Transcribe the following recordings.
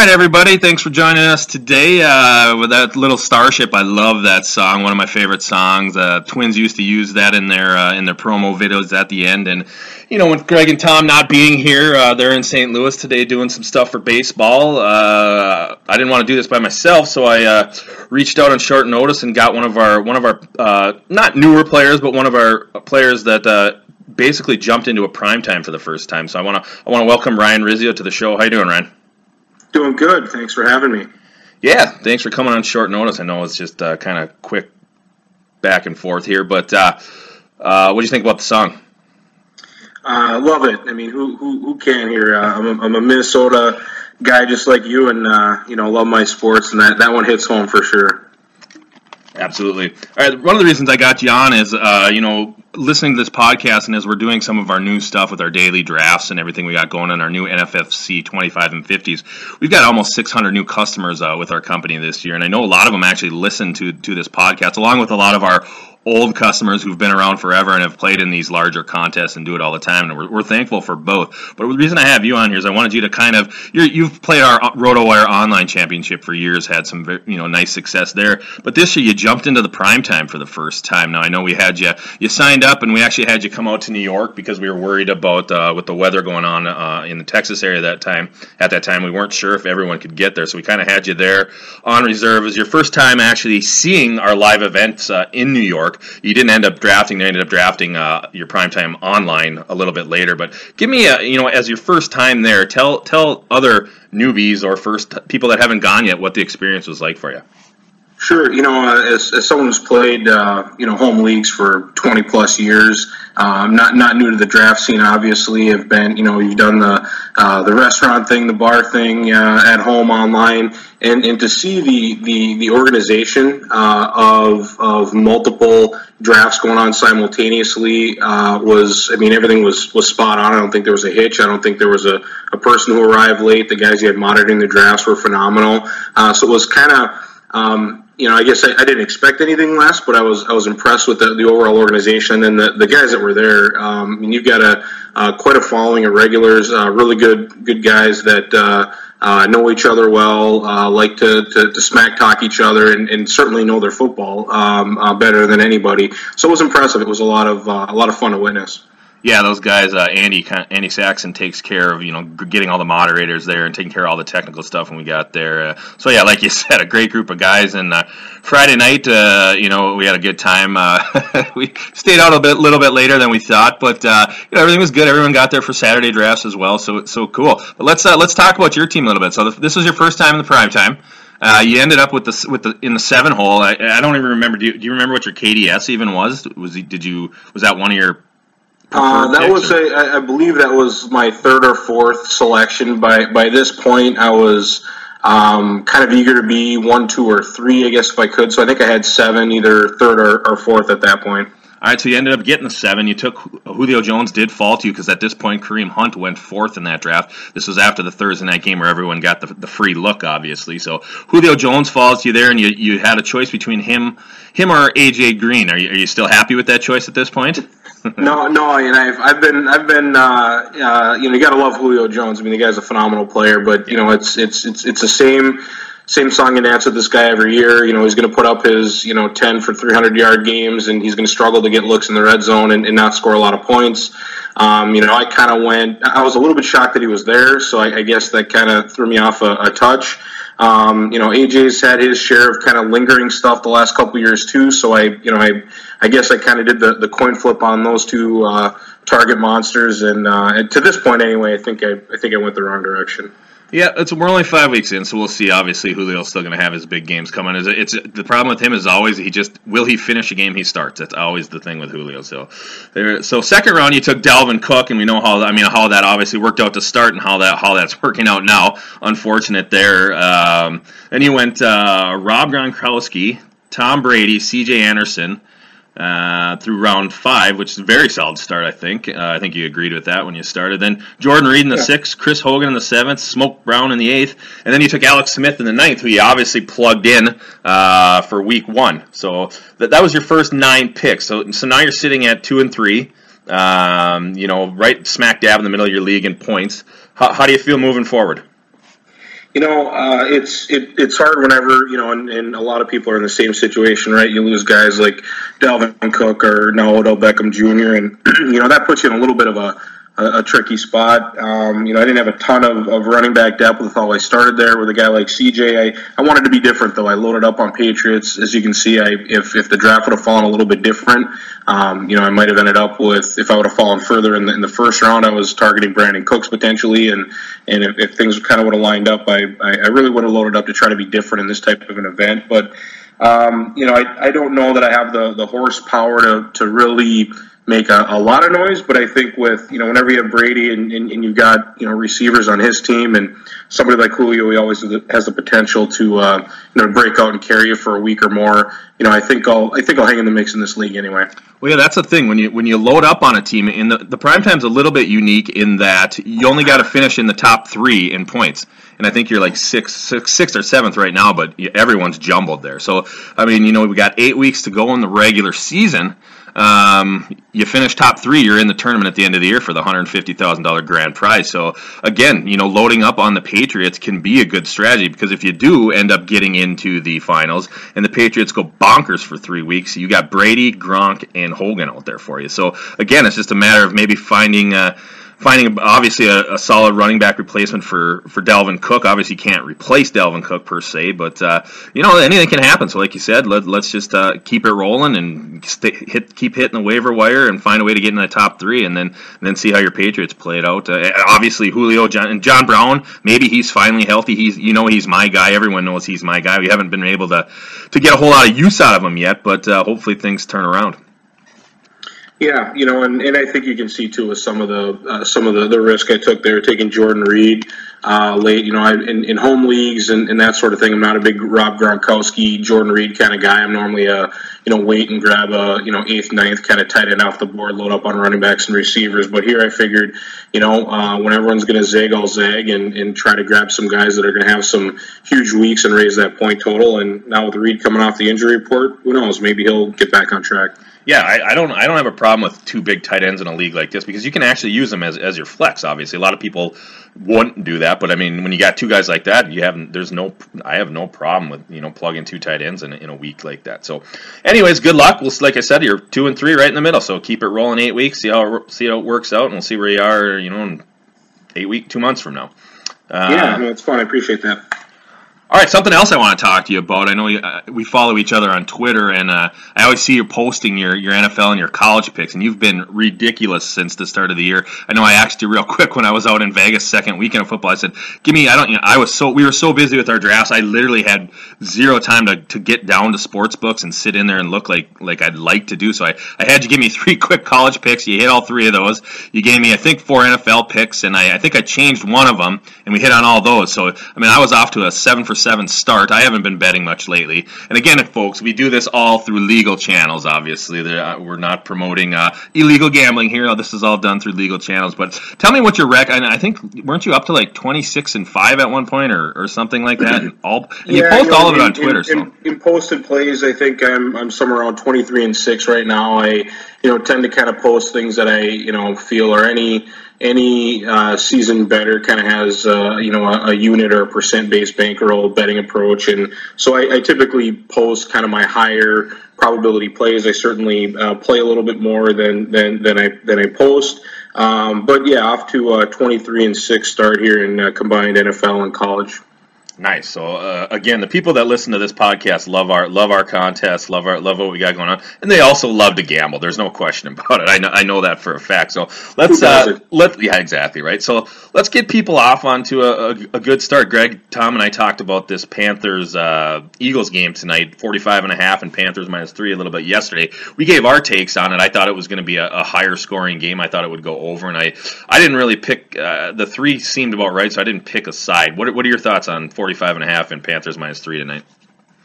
right, everybody. Thanks for joining us today uh, with that little Starship. I love that song. One of my favorite songs. Uh, Twins used to use that in their uh, in their promo videos at the end. And you know, with Greg and Tom not being here, uh, they're in St. Louis today doing some stuff for baseball. Uh, I didn't want to do this by myself, so I uh, reached out on short notice and got one of our one of our not newer players, but one of our players that basically jumped into a prime time for the first time. So I want to I want to welcome Ryan Rizzio to the show. How you doing, Ryan? Doing good. Thanks for having me. Yeah, thanks for coming on short notice. I know it's just uh, kind of quick back and forth here, but uh, uh, what do you think about the song? I uh, love it. I mean, who who, who can here? Uh, I'm, a, I'm a Minnesota guy just like you, and uh, you know, love my sports, and that, that one hits home for sure. Absolutely. All right. One of the reasons I got you on is, uh, you know, listening to this podcast and as we're doing some of our new stuff with our daily drafts and everything we got going on our new NFFC 25 and 50s, we've got almost 600 new customers uh, with our company this year, and I know a lot of them actually listen to to this podcast, along with a lot of our old customers who've been around forever and have played in these larger contests and do it all the time. And we're, we're thankful for both. But the reason I have you on here is I wanted you to kind of you have played our RotoWire online championship for years, had some you know nice success there. But this year you jumped into the prime time for the first time. Now I know we had you you signed up and we actually had you come out to New York because we were worried about uh, with the weather going on uh, in the Texas area that time. At that time we weren't sure if everyone could get there, so we kind of had you there on reserve. It was your first time actually seeing our live events uh, in New York. You didn't end up drafting. They ended up drafting uh, your primetime online a little bit later. But give me a you know as your first time there, tell tell other newbies or first people that haven't gone yet what the experience was like for you. Sure. You know, uh, as, as someone who's played, uh, you know, home leagues for 20 plus years, um, not not new to the draft scene. Obviously, have been, you know, you've done the uh, the restaurant thing, the bar thing uh, at home, online, and, and to see the the, the organization uh, of of multiple drafts going on simultaneously was, I mean, everything was was spot on. I don't think there was a hitch. I don't think there was a, a person who arrived late. The guys you had monitoring the drafts were phenomenal. so it was kind of. Um, you know, I guess I, I, didn't expect anything less, but I was I was impressed with the, the overall organization and the, the guys that were there. Um, I mean, you've got a uh, quite a following of regulars, uh, really good good guys that uh, uh know each other well, uh, like to, to, to, smack talk each other, and, and certainly know their football um, uh, better than anybody. So it was impressive. It was a lot of a lot of fun to witness. Yeah, those guys. Uh, Andy Andy Saxon takes care of you know getting all the moderators there and taking care of all the technical stuff when we got there. Uh, so yeah, like you said, a great group of guys. And uh, Friday night, uh, you know, we had a good time. Uh, we stayed out a bit, little bit later than we thought, but uh, you know, everything was good. Everyone got there for Saturday drafts as well. So it's so cool. But let's let's talk about your team a little bit. So this was your first time in the prime time. Uh, you ended up with the with the in the seven hole. I, I don't even remember. Do you, do you remember what your KDS even was? Was did you was that one of your uh, that was a, I believe that was my third or fourth selection. By by this point, I was um, kind of eager to be one, two, or three, I guess if I could. So I think I had seven, either third or, or fourth at that point. All right, so you ended up getting the seven. You took Julio Jones did fall to you because at this point Kareem Hunt went fourth in that draft. This was after the Thursday night game where everyone got the, the free look, obviously. So Julio Jones falls to you there, and you, you had a choice between him him or AJ Green. Are you, are you still happy with that choice at this point? no, no, and I've I've been I've been uh, uh, you know you got to love Julio Jones. I mean the guy's a phenomenal player, but you know it's it's it's it's the same same song and dance with this guy every year. You know he's going to put up his you know ten for three hundred yard games, and he's going to struggle to get looks in the red zone and, and not score a lot of points. Um, you know I kind of went. I was a little bit shocked that he was there, so I, I guess that kind of threw me off a, a touch. Um, you know, AJ's had his share of kind of lingering stuff the last couple years too. So I, you know, I, I guess I kind of did the, the coin flip on those two uh, target monsters, and, uh, and to this point anyway, I think I, I think I went the wrong direction. Yeah, it's we're only five weeks in, so we'll see. Obviously, Julio's still going to have his big games coming. Is it's the problem with him is always he just will he finish a game he starts. That's always the thing with Julio. So, there, so second round you took Dalvin Cook, and we know how I mean how that obviously worked out to start, and how that how that's working out now. Unfortunate there. Um, then you went uh, Rob Gronkowski, Tom Brady, C.J. Anderson uh, through round five, which is a very solid start, I think. Uh, I think you agreed with that when you started. Then Jordan Reed in the yeah. sixth, Chris Hogan in the seventh, Smoke Brown in the eighth, and then you took Alex Smith in the ninth, who you obviously plugged in uh, for week one. So that, that was your first nine picks. So, so now you're sitting at two and three. Um, you know, right smack dab in the middle of your league in points. How, how do you feel moving forward? You know, uh, it's it, it's hard whenever you know, and, and, a lot of people are in the same situation, right? You lose guys like Dalvin Cook or now Odell Beckham Jr., and you know that puts you in a little bit of a a, a tricky spot. Um, you know, I didn't have a ton of, of running back depth with how I started there with a guy like CJ. I, I wanted to be different though. I loaded up on Patriots. As you can see, I if, if the draft would have fallen a little bit different, um, you know, I might have ended up with if I would have fallen further in the, in the first round, I was targeting Brandin Cooks potentially, and and if, if things kind of would have lined up, I, I, I really would have loaded up to try to be different in this type of an event. But um, you know, I, I don't know that I have the the horsepower to to really make a, a, lot of noise, but I think with you know whenever you have Brady and, and, and, you've got you know receivers on his team and somebody like Julio, he always has the potential to uh, you know break out and carry you for a week or more. You know, I think I'll I think I'll hang in the mix in this league anyway. Well, yeah, that's the thing when you when you load up on a team. In the the prime time's a little bit unique in that you only got to finish in the top three in points and I think you're like sixth, sixth, sixth or seventh right now, but everyone's jumbled there. So, I mean, you know, we got eight weeks to go in the regular season. Um, you finish top three, you're in the tournament at the end of the year for the $150,000 grand prize. So, again, you know, loading up on the Patriots can be a good strategy because if you do end up getting into the finals and the Patriots go bonkers for three weeks, you got Brady, Gronk, and Hogan out there for you. So, again, it's just a matter of maybe finding. Uh, finding obviously a, a, solid running back replacement for for Dalvin Cook. Obviously, can't replace Dalvin Cook per se, but uh, you know anything can happen. So, like you said, let, us just uh, keep it rolling and hit keep hitting the waiver wire and find a way to get in the top three, and then and then see how your Patriots play it out. Uh, obviously, Julio John, and John Brown, maybe he's finally healthy. He's you know he's my guy. Everyone knows he's my guy. We haven't been able to to get a whole lot of use out of him yet, but uh, hopefully things turn around. Yeah, you know, and, and I think you can see too with some of the uh, some of the, the risk I took there, taking Jordan Reed uh, late. You know, I, in, in home leagues and, and that sort of thing. I'm not a big Rob Gronkowski, Jordan Reed kind of guy. I'm normally a you know wait and grab a you know eighth, ninth kind of tight end off the board, load up on running backs and receivers. But here I figured, you know, uh, when everyone's going to zag, I'll zag and, and try to grab some guys that are going to have some huge weeks and raise that point total. And now with Reed coming off the injury report, who knows? Maybe he'll get back on track. Yeah, I, I, don't. I don't have a problem with two big tight ends in a league like this because you can actually use them as, as your flex. Obviously, a lot of people wouldn't do that, but I mean, when you got two guys like that, you have there's no. I have no problem with you know plugging two tight ends in, in a week like that. So, anyways, good luck. We'll like I said, you're two and three right in the middle. So keep it rolling eight weeks. See how see how it works out, and we'll see where you are. You know, in eight week, two months from now. Uh, yeah, no, it's fun. I appreciate that. All right, something else I want to talk to you about. I know you, uh, we follow each other on Twitter, and uh, I always see you posting your, your NFL and your college picks, and you've been ridiculous since the start of the year. I know I asked you real quick when I was out in Vegas second weekend of football. I said, "Give me." I don't. You know, I was so we were so busy with our drafts. I literally had zero time to, to get down to sports books and sit in there and look like like I'd like to do. So I, I had you give me three quick college picks. You hit all three of those. You gave me I think four NFL picks, and I, I think I changed one of them, and we hit on all those. So I mean, I was off to a seven for seven start. I haven't been betting much lately. And again, folks, we do this all through legal channels. Obviously, uh, we're not promoting uh, illegal gambling here. This is all done through legal channels. But tell me what your rec. I think weren't you up to like twenty six and five at one point, or, or something like that? And all and yeah, you post you know, all of it on Twitter. In, so. in, in posted plays, I think I'm I'm somewhere around twenty three and six right now. I you know tend to kind of post things that I you know feel are any any uh, season bettor kind of has uh, you know a, a, unit or a percent based bankroll betting approach, and so I, I, typically post kind of my higher probability plays. I certainly uh, play a little bit more than than, than I than I post. Um, but yeah, off to a 23 and six start here in uh, combined NFL and college. Nice. So uh, again, the people that listen to this podcast love our love our contest, love our love what we got going on, and they also love to gamble. There's no question about it. I know I know that for a fact. So let's uh, let yeah exactly right. So let's get people off onto a, a, a, good start. Greg, Tom, and I talked about this Panthers uh, Eagles game tonight, 45 and a half, and Panthers minus three a little bit yesterday. We gave our takes on it. I thought it was going to be a, a, higher scoring game. I thought it would go over, and I I didn't really pick uh, the three seemed about right, so I didn't pick a side. What what are your thoughts on 40? 45 and a half and Panthers minus three tonight.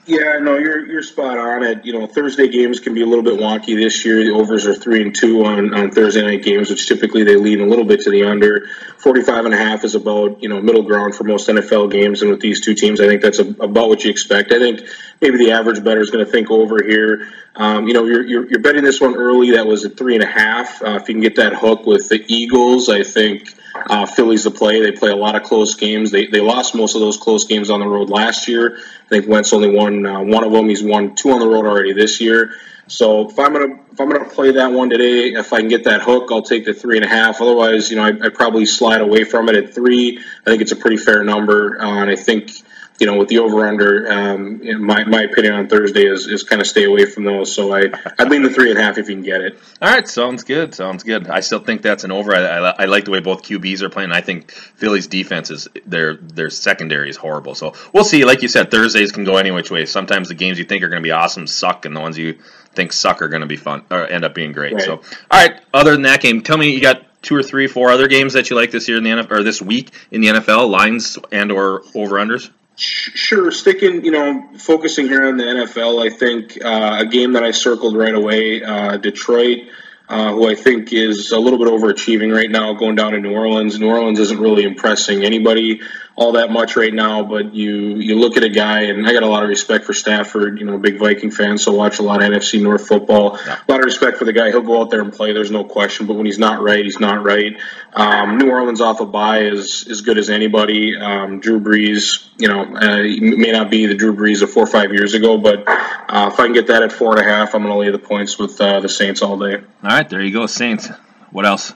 Yeah, no, you're you're spot on. It you know Thursday games can be a little bit wonky this year. The overs are three and two on, on Thursday night games, which typically they lean a little bit to the under. 45 and a half is about you know middle ground for most NFL games, and with these two teams, I think that's a, about what you expect. I think maybe the average bettor is going to think over here. Um, you know, you're, you're, you're betting this one early. That was at three and a half. Uh, if you can get that hook with the Eagles, I think uh, Philly's the play. They play a lot of close games. They, they lost most of those close games on the road last year. I think Wentz only won uh, one of them. He's won two on the road already this year. So if I'm gonna if I'm gonna play that one today, if I can get that hook, I'll take the three and a half. Otherwise, you know, I, I probably slide away from it at three. I think it's a pretty fair number, uh, and I think you know, with the over under, um, my, my opinion on Thursday is, is kind of stay away from those. So I I'd lean the three and a half if you can get it. All right, sounds good. Sounds good. I still think that's an over. I, I, I like the way both QBs are playing. I think Philly's defense is their their secondary is horrible. So we'll see. Like you said, Thursdays can go any which way. Sometimes the games you think are going to be awesome suck, and the ones you think suck are going to be fun or end up being great. Right. So all right. Other than that game, tell me you got two or three, four other games that you like this year in the NFL or this week in the NFL lines and or over unders. Sure, sticking, you know, focusing here on the NFL, I think uh, a game that I circled right away, uh, Detroit, uh, who I think is a little bit overachieving right now, going down to New Orleans. New Orleans isn't really impressing anybody all that much right now, but you you look at a guy, and I got a lot of respect for Stafford. You know, big Viking fan, so watch a lot of NFC North football. Yeah. A lot of respect for the guy. He'll go out there and play. There's no question. But when he's not right, he's not right. Um, New Orleans off a bye is as good as anybody. Um, Drew Brees, you know, uh, may not be the Drew Brees of four or five years ago, but uh, if I can get that at four and a half, I'm going to lay the points with uh, the Saints all day. All right, there you go, Saints. What else?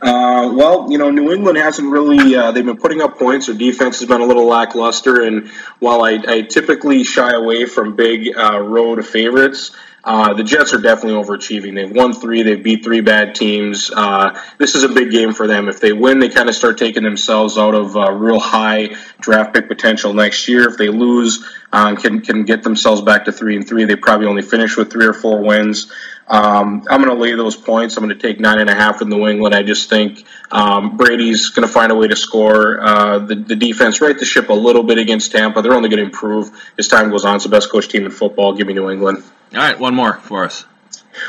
Uh, well, you know, New England hasn't really, uh, they've been putting up points. Their defense has been a little lackluster. And while I, I typically shy away from big uh, road favorites, uh, the Jets are definitely overachieving. They've won three. They've beat three bad teams. Uh, this is a big game for them. If they win, they kind of start taking themselves out of uh, real high draft pick potential next year. If they lose, um, can can get themselves back to three and three. They probably only finish with three or four wins. Um, I'm going to lay those points. I'm going to take nine and a half in New England. I just think um, Brady's going to find a way to score. Uh, the, the defense right the ship a little bit against Tampa. They're only going to improve as time goes on. It's the best coach team in football. Give me New England. All right, one more for us.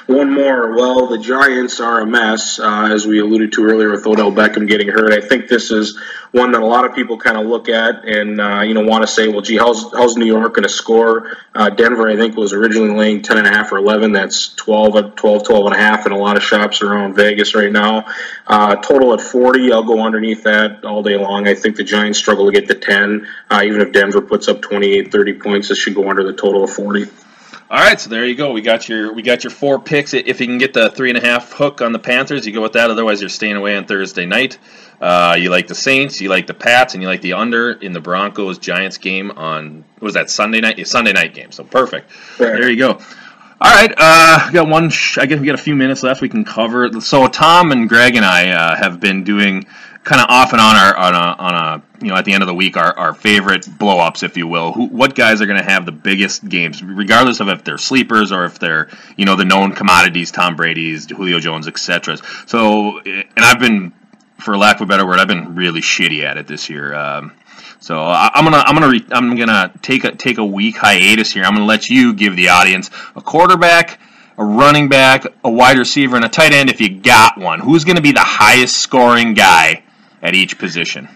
One more. Well, the Giants are a mess, uh, as we alluded to earlier with Odell Beckham getting hurt. I think this is one that a lot of people kind of look at and uh, you know want to say, well, gee, how's how's New York going to score? Uh, Denver, I think, was originally laying ten and a half or eleven. That's 12, 12, 12 and a half in a lot of shops around Vegas right now. Uh, total at forty. I'll go underneath that all day long. I think the Giants struggle to get to ten. Uh, even if Denver puts up 28, 30 points, this should go under the total of forty. All right, so there you go. We got your we got your four picks. If you can get the three and a half hook on the Panthers, you go with that. Otherwise, you're staying away on Thursday night. Uh, you like the Saints, you like the Pats, and you like the under in the Broncos Giants game on was that Sunday night? Sunday night game. So perfect. There you go. All right, uh, got one. I guess we got a few minutes left. We can cover. So Tom and Greg and I uh, have been doing kind of off and on our on a, on a you know at the end of the week our, our favorite blow ups, if you will. Who, what guys are going to have the biggest games, regardless of if they're sleepers or if they're you know the known commodities, Tom Brady's, Julio Jones, etc. So, and I've been, for lack of a better word, I've been really shitty at it this year. Um, so I, am gonna I'm gonna re, I'm gonna take a take a week hiatus here. I'm gonna let you give the audience a quarterback a running back, a wide receiver, and a tight end if you got one. Who's to be the highest scoring guy at each position?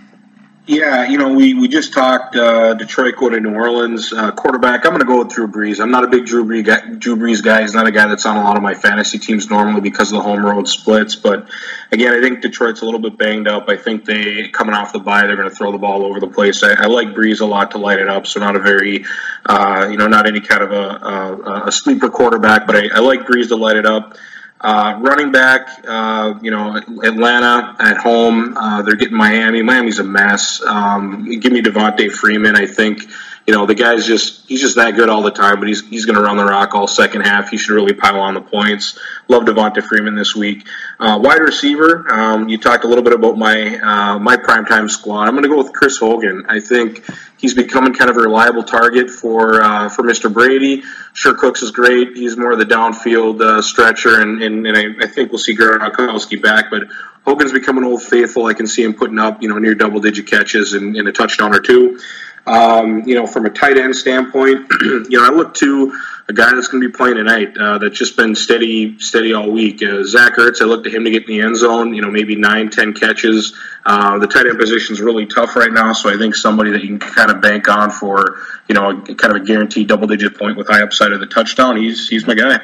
Yeah, you know, we, we just talked uh, Detroit going to New Orleans. Uh, quarterback, I'm going to go with Drew Brees. I'm not a big Drew Brees, guy, Drew Brees guy. He's not a guy that's on a lot of my fantasy teams normally because of the home road splits. But again, I think Detroit's a little bit banged up. I think they, coming off the bye, they're going to throw the ball over the place. I, I like Brees a lot to light it up, so not a very, uh, you know, not any kind of a, a, a sleeper quarterback, but I, I like Brees to light it up. Uh, running back, uh, you know, Atlanta at home. Uh, they're getting Miami. Miami's a mess. Um, give me Devonta Freeman. I think you know the guy's just he's just that good all the time. But he's he's going to run the rock all second half. He should really pile on the points. Love Devonta Freeman this week. Uh, wide receiver. Um, you talked a little bit about my uh, my primetime squad. I'm going to go with Chris Hogan. I think he's becoming kind of a reliable target for uh, for Mr. Brady. Sure, Cooks is great. He's more of the downfield uh, stretcher, and, and, and I, I, think we'll see Gronkowski back. But Hogan's becoming old faithful. I can see him putting up you know near double digit catches and, and a touchdown or two. Um, you know, from a tight end standpoint, you know, I look to a guy that's going to be playing tonight uh, that's just been steady, steady all week. Uh, Zach Ertz, I look to him to get in the end zone. You know, maybe nine, ten catches. Uh, the tight end position is really tough right now, so I think somebody that you can kind of bank on for, you know, a, kind of a guaranteed double-digit point with high upside of the touchdown. He's he's my guy.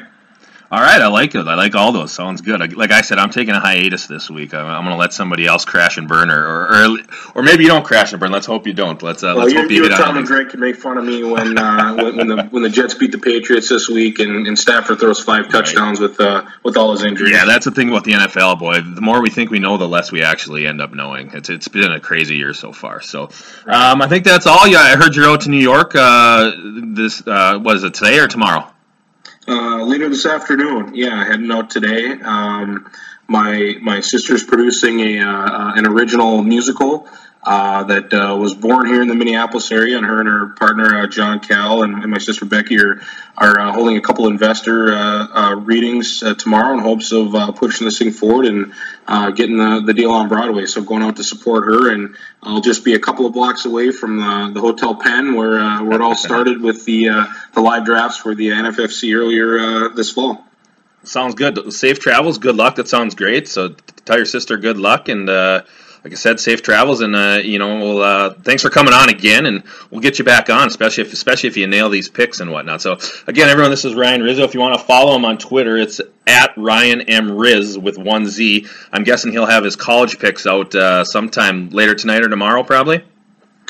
All right, I like it. I like all those. Sounds good. Like I said, I'm taking a hiatus this week. I'm, I'm going to let somebody else crash and burn, or, or or maybe you don't crash and burn. Let's hope you don't. Let's uh, well, let's hope you, you get Tom and Greg can make fun of me when uh, when, when, the when the Jets beat the Patriots this week, and, and Stafford throws five touchdowns right. with uh, with all his injuries. Yeah, that's the thing about the NFL, boy. The more we think we know, the less we actually end up knowing. It's it's been a crazy year so far. So um, I think that's all. Yeah, I heard you're out to New York. Uh, this uh, what is it today or tomorrow? Uh, later this afternoon. Yeah, heading out today. Um, my my sister's producing a uh, an original musical uh, that uh, was born here in the Minneapolis area, and her and her partner uh, John Cal and, and, my sister Becky are are uh, holding a couple investor uh, readings tomorrow in hopes of pushing this thing forward and getting the, the deal on Broadway. So going out to support her, and I'll just be a couple of blocks away from the, the Hotel Penn where where it all started with the the live drafts for the NFFC earlier this fall. Sounds good. Safe travels. Good luck. That sounds great. So tell your sister good luck and like I said, safe travels, and uh, you know, we'll, uh, thanks for coming on again, and we'll get you back on, especially if especially if you nail these picks and whatnot. So again, everyone, this is Ryan Rizzio. If you want to follow him on Twitter, it's at Ryan M Riz with one Z. I'm guessing he'll have his college picks out uh, sometime later tonight or tomorrow, probably.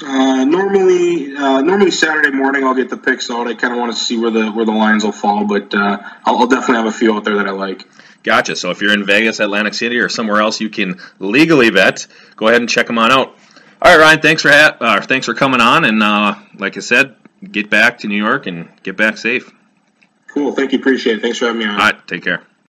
Uh, normally, uh, normally Saturday morning I'll get the picks out. I kind of want to see where the where the lines will fall, but uh, I'll, I'll, definitely have a few out there that I like. Gotcha. So if you're in Vegas, Atlantic City, or somewhere else you can legally bet, go ahead and check them on out. All right, Ryan. Thanks for ha- uh, thanks for coming on, and uh, like I said, get back to New York and get back safe. Cool. Thank you. Appreciate it. Thanks for having me on. All right. Take care.